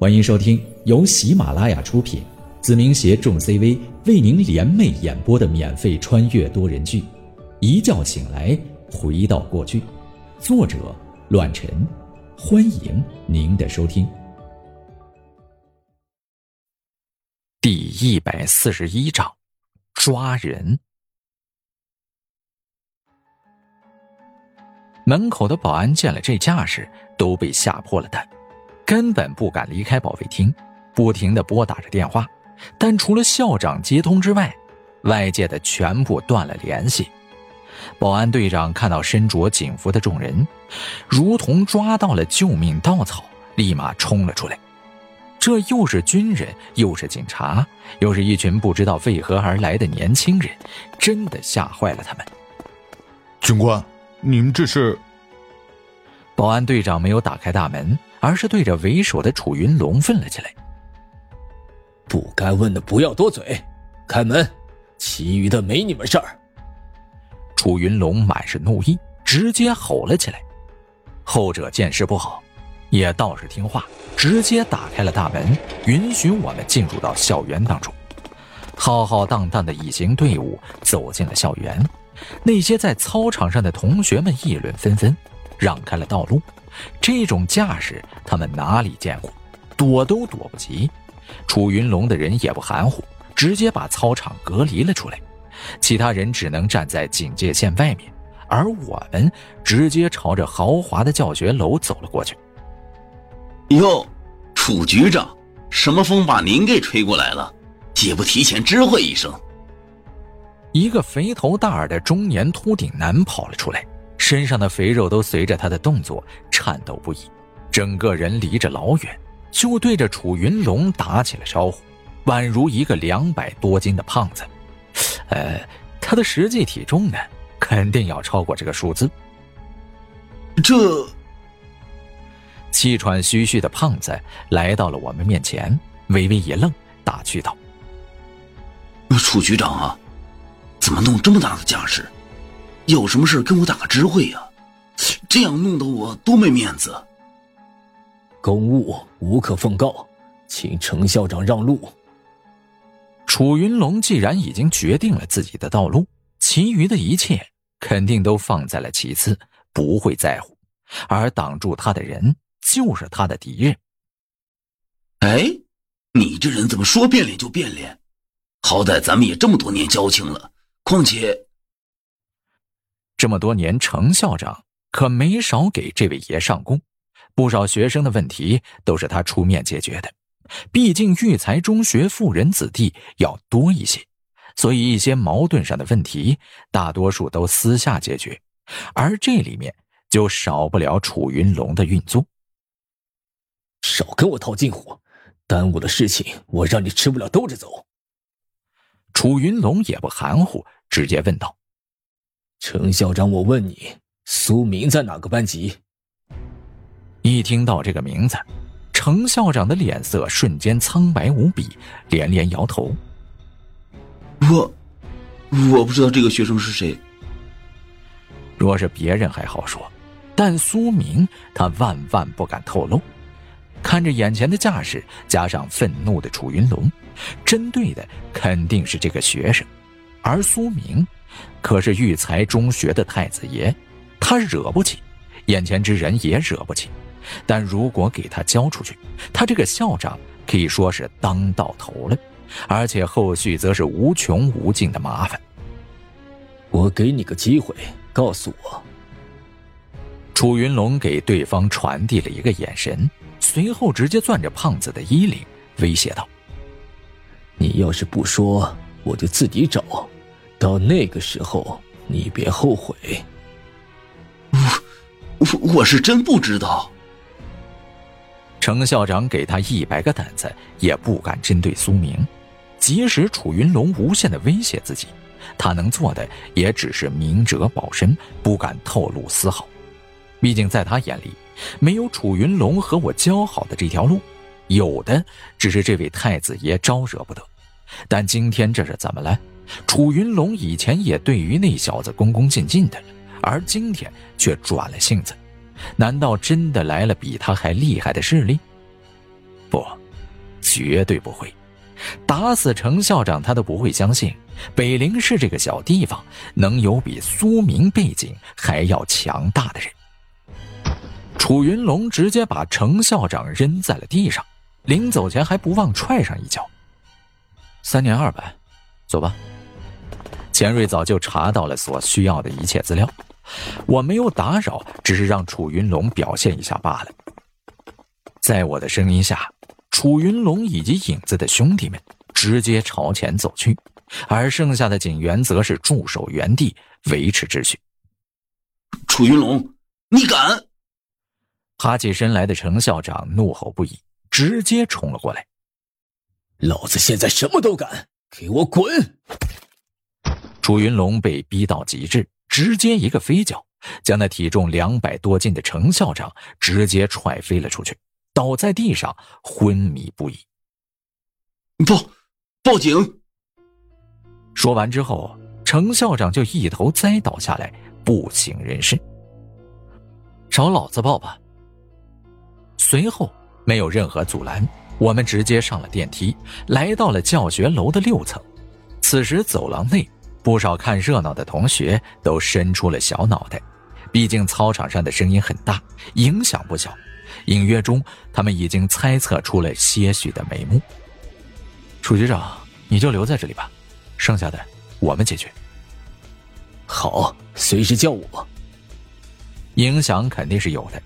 欢迎收听由喜马拉雅出品，子明携众 CV 为您联袂演播的免费穿越多人剧《一觉醒来回到过去》，作者：乱臣。欢迎您的收听。第一百四十一章，抓人。门口的保安见了这架势，都被吓破了胆。根本不敢离开保卫厅，不停的拨打着电话，但除了校长接通之外，外界的全部断了联系。保安队长看到身着警服的众人，如同抓到了救命稻草，立马冲了出来。这又是军人，又是警察，又是一群不知道为何而来的年轻人，真的吓坏了他们。军官，你们这是？保安队长没有打开大门。而是对着为首的楚云龙问了起来：“不该问的不要多嘴，开门，其余的没你们事儿。”楚云龙满是怒意，直接吼了起来。后者见势不好，也倒是听话，直接打开了大门，允许我们进入到校园当中。浩浩荡荡的一行队伍走进了校园，那些在操场上的同学们议论纷纷，让开了道路。这种架势，他们哪里见过？躲都躲不及。楚云龙的人也不含糊，直接把操场隔离了出来，其他人只能站在警戒线外面，而我们直接朝着豪华的教学楼走了过去。哟，楚局长，什么风把您给吹过来了？也不提前知会一声。一个肥头大耳的中年秃顶男跑了出来。身上的肥肉都随着他的动作颤抖不已，整个人离着老远，就对着楚云龙打起了招呼，宛如一个两百多斤的胖子。呃，他的实际体重呢，肯定要超过这个数字。这气喘吁吁的胖子来到了我们面前，微微一愣，打趣道：“楚局长啊，怎么弄这么大的架势？”有什么事跟我打个知会呀，这样弄得我多没面子。公务无可奉告，请程校长让路。楚云龙既然已经决定了自己的道路，其余的一切肯定都放在了其次，不会在乎。而挡住他的人就是他的敌人。哎，你这人怎么说变脸就变脸？好歹咱们也这么多年交情了，况且。这么多年，程校长可没少给这位爷上供，不少学生的问题都是他出面解决的。毕竟育才中学富人子弟要多一些，所以一些矛盾上的问题，大多数都私下解决，而这里面就少不了楚云龙的运作。少跟我套近乎，耽误了事情，我让你吃不了兜着走。楚云龙也不含糊，直接问道。程校长，我问你，苏明在哪个班级？一听到这个名字，程校长的脸色瞬间苍白无比，连连摇头。我，我不知道这个学生是谁。若是别人还好说，但苏明他万万不敢透露。看着眼前的架势，加上愤怒的楚云龙，针对的肯定是这个学生，而苏明。可是育才中学的太子爷，他惹不起，眼前之人也惹不起。但如果给他交出去，他这个校长可以说是当到头了，而且后续则是无穷无尽的麻烦。我给你个机会，告诉我。楚云龙给对方传递了一个眼神，随后直接攥着胖子的衣领，威胁道：“你要是不说，我就自己找。”到那个时候，你别后悔。我我我是真不知道。程校长给他一百个胆子，也不敢针对苏明。即使楚云龙无限的威胁自己，他能做的也只是明哲保身，不敢透露丝毫。毕竟在他眼里，没有楚云龙和我交好的这条路，有的只是这位太子爷招惹不得。但今天这是怎么了？楚云龙以前也对于那小子恭恭敬敬的，而今天却转了性子，难道真的来了比他还厉害的势力？不，绝对不会。打死程校长，他都不会相信北陵市这个小地方能有比苏明背景还要强大的人。楚云龙直接把程校长扔在了地上，临走前还不忘踹上一脚。三年二班，走吧。钱瑞早就查到了所需要的一切资料，我没有打扰，只是让楚云龙表现一下罢了。在我的声音下。楚云龙以及影子的兄弟们直接朝前走去，而剩下的警员则是驻守原地维持秩序。楚云龙，你敢！爬起身来的程校长怒吼不已，直接冲了过来。老子现在什么都敢，给我滚！楚云龙被逼到极致，直接一个飞脚，将那体重两百多斤的程校长直接踹飞了出去。倒在地上，昏迷不已。报，报警！说完之后，程校长就一头栽倒下来，不省人事。找老子报吧。随后没有任何阻拦，我们直接上了电梯，来到了教学楼的六层。此时走廊内，不少看热闹的同学都伸出了小脑袋，毕竟操场上的声音很大，影响不小。隐约中，他们已经猜测出了些许的眉目。楚局长，你就留在这里吧，剩下的我们解决。好，随时叫我。影响肯定是有的，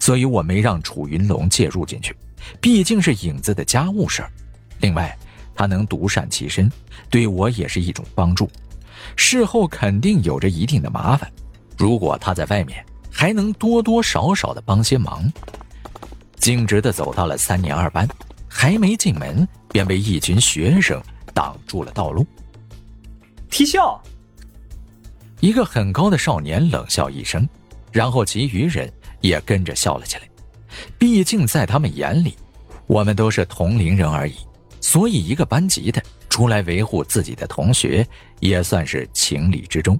所以我没让楚云龙介入进去，毕竟是影子的家务事儿。另外，他能独善其身，对我也是一种帮助。事后肯定有着一定的麻烦，如果他在外面，还能多多少少的帮些忙。径直的走到了三年二班，还没进门便被一群学生挡住了道路。踢笑，一个很高的少年冷笑一声，然后其余人也跟着笑了起来。毕竟在他们眼里，我们都是同龄人而已，所以一个班级的出来维护自己的同学，也算是情理之中。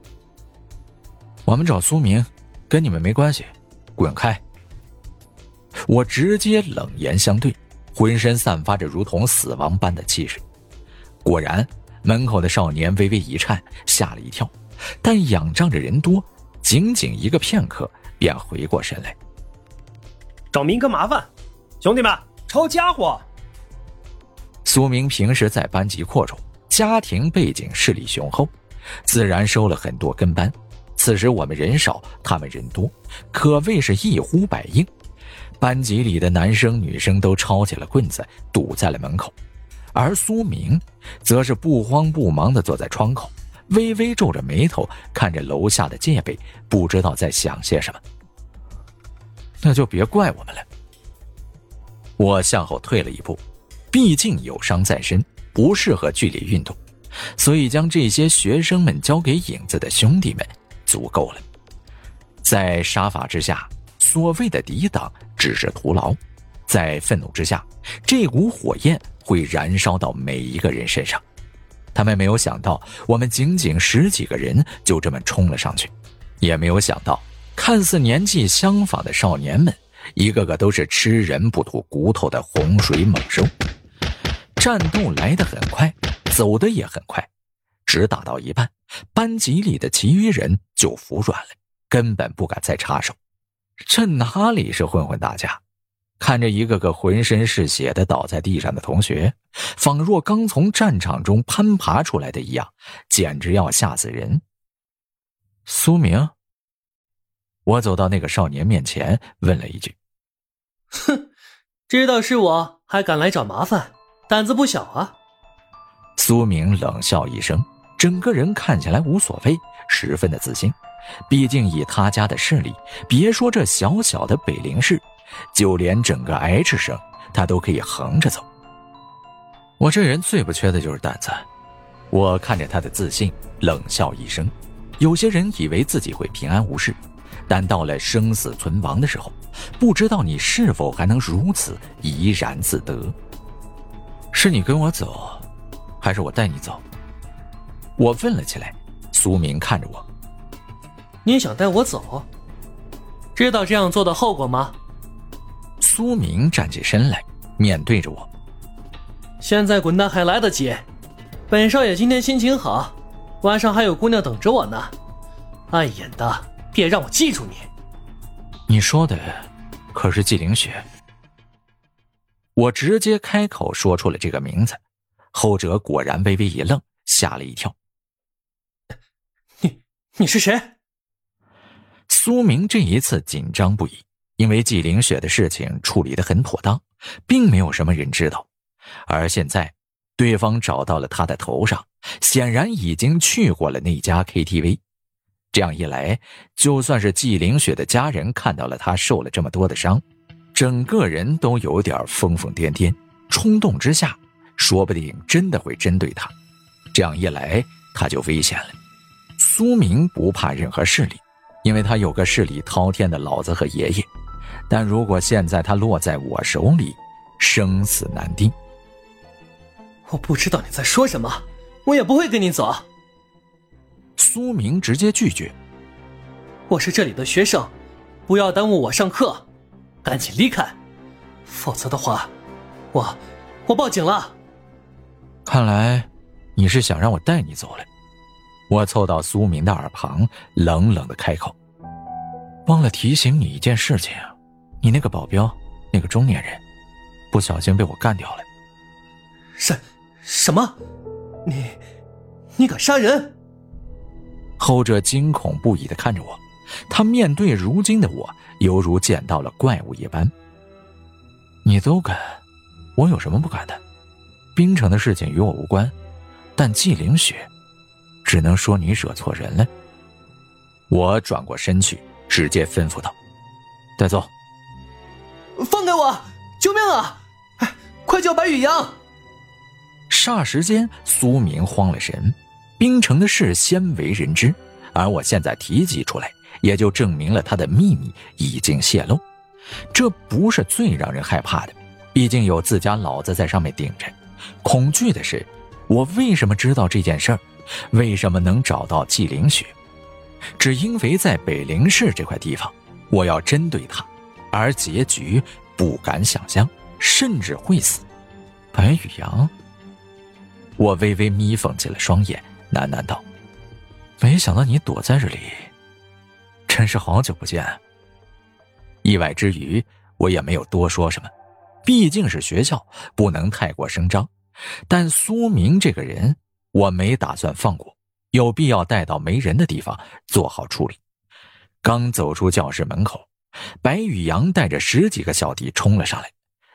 我们找苏明，跟你们没关系，滚开。我直接冷言相对，浑身散发着如同死亡般的气势。果然，门口的少年微微一颤，吓了一跳，但仰仗着人多，仅仅一个片刻便回过神来。找明哥麻烦，兄弟们抄家伙。苏明平时在班级阔绰，家庭背景势力雄厚，自然收了很多跟班。此时我们人少，他们人多，可谓是一呼百应。班级里的男生女生都抄起了棍子，堵在了门口，而苏明则是不慌不忙地坐在窗口，微微皱着眉头看着楼下的戒备，不知道在想些什么。那就别怪我们了。我向后退了一步，毕竟有伤在身，不适合剧烈运动，所以将这些学生们交给影子的兄弟们足够了。在杀伐之下，所谓的抵挡。只是徒劳，在愤怒之下，这股火焰会燃烧到每一个人身上。他们没有想到，我们仅仅十几个人就这么冲了上去，也没有想到，看似年纪相仿的少年们，一个个都是吃人不吐骨头的洪水猛兽。战斗来得很快，走得也很快，只打到一半，班级里的其余人就服软了，根本不敢再插手。这哪里是混混打架？看着一个个浑身是血的倒在地上的同学，仿若刚从战场中攀爬出来的一样，简直要吓死人。苏明，我走到那个少年面前，问了一句：“哼，知道是我还敢来找麻烦，胆子不小啊。”苏明冷笑一声，整个人看起来无所谓，十分的自信。毕竟以他家的势力，别说这小小的北陵市，就连整个 H 省，他都可以横着走。我这人最不缺的就是胆子。我看着他的自信，冷笑一声。有些人以为自己会平安无事，但到了生死存亡的时候，不知道你是否还能如此怡然自得。是你跟我走，还是我带你走？我问了起来。苏明看着我。你想带我走？知道这样做的后果吗？苏明站起身来，面对着我。现在滚蛋还来得及，本少爷今天心情好，晚上还有姑娘等着我呢。碍眼的，别让我记住你。你说的可是季凌雪？我直接开口说出了这个名字，后者果然微微一愣，吓了一跳。你你是谁？苏明这一次紧张不已，因为季凌雪的事情处理的很妥当，并没有什么人知道。而现在，对方找到了他的头上，显然已经去过了那家 KTV。这样一来，就算是纪凌雪的家人看到了他受了这么多的伤，整个人都有点疯疯癫癫，冲动之下，说不定真的会针对他。这样一来，他就危险了。苏明不怕任何势力，因为他有个势力滔天的老子和爷爷。但如果现在他落在我手里，生死难定。我不知道你在说什么，我也不会跟你走。苏明直接拒绝。我是这里的学生，不要耽误我上课，赶紧离开，否则的话，我我报警了。看来你是想让我带你走了。我凑到苏明的耳旁，冷冷的开口：“忘了提醒你一件事情，你那个保镖，那个中年人，不小心被我干掉了。”什什么？你你敢杀人？后者惊恐不已的看着我，他面对如今的我，犹如见到了怪物一般。你都敢，我有什么不敢的？冰城的事情与我无关，但纪凌雪，只能说你惹错人了。我转过身去，直接吩咐道：“带走。”放开我！救命啊！快叫白宇阳！霎时间，苏明慌了神。冰城的事鲜为人知，而我现在提及出来，也就证明了他的秘密已经泄露。这不是最让人害怕的，毕竟有自家老子在上面顶着。恐惧的是，我为什么知道这件事儿？为什么能找到纪凌雪？只因为在北陵市这块地方，我要针对他，而结局不敢想象，甚至会死。白宇阳，我微微眯缝起了双眼。喃喃道：“没想到你躲在这里，真是好久不见。”意外之余，我也没有多说什么，毕竟是学校，不能太过声张。但苏明这个人，我没打算放过，有必要带到没人的地方做好处理。刚走出教室门口，白宇阳带着十几个小弟冲了上来。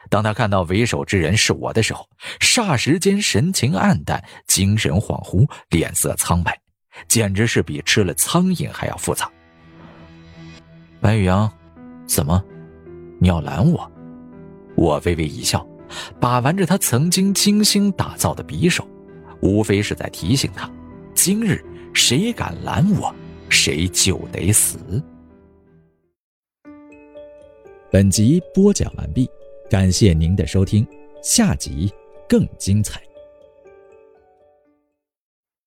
当他看到为首之人是我的时候，霎时间神情黯淡，精神恍惚，脸色苍白，简直是比吃了苍蝇还要复杂。白宇阳，怎么，你要拦我？我微微一笑，把玩着他曾经精心打造的匕首，无非是在提醒他：今日谁敢拦我，谁就得死。本集播讲完毕。感谢您的收听，下集更精彩。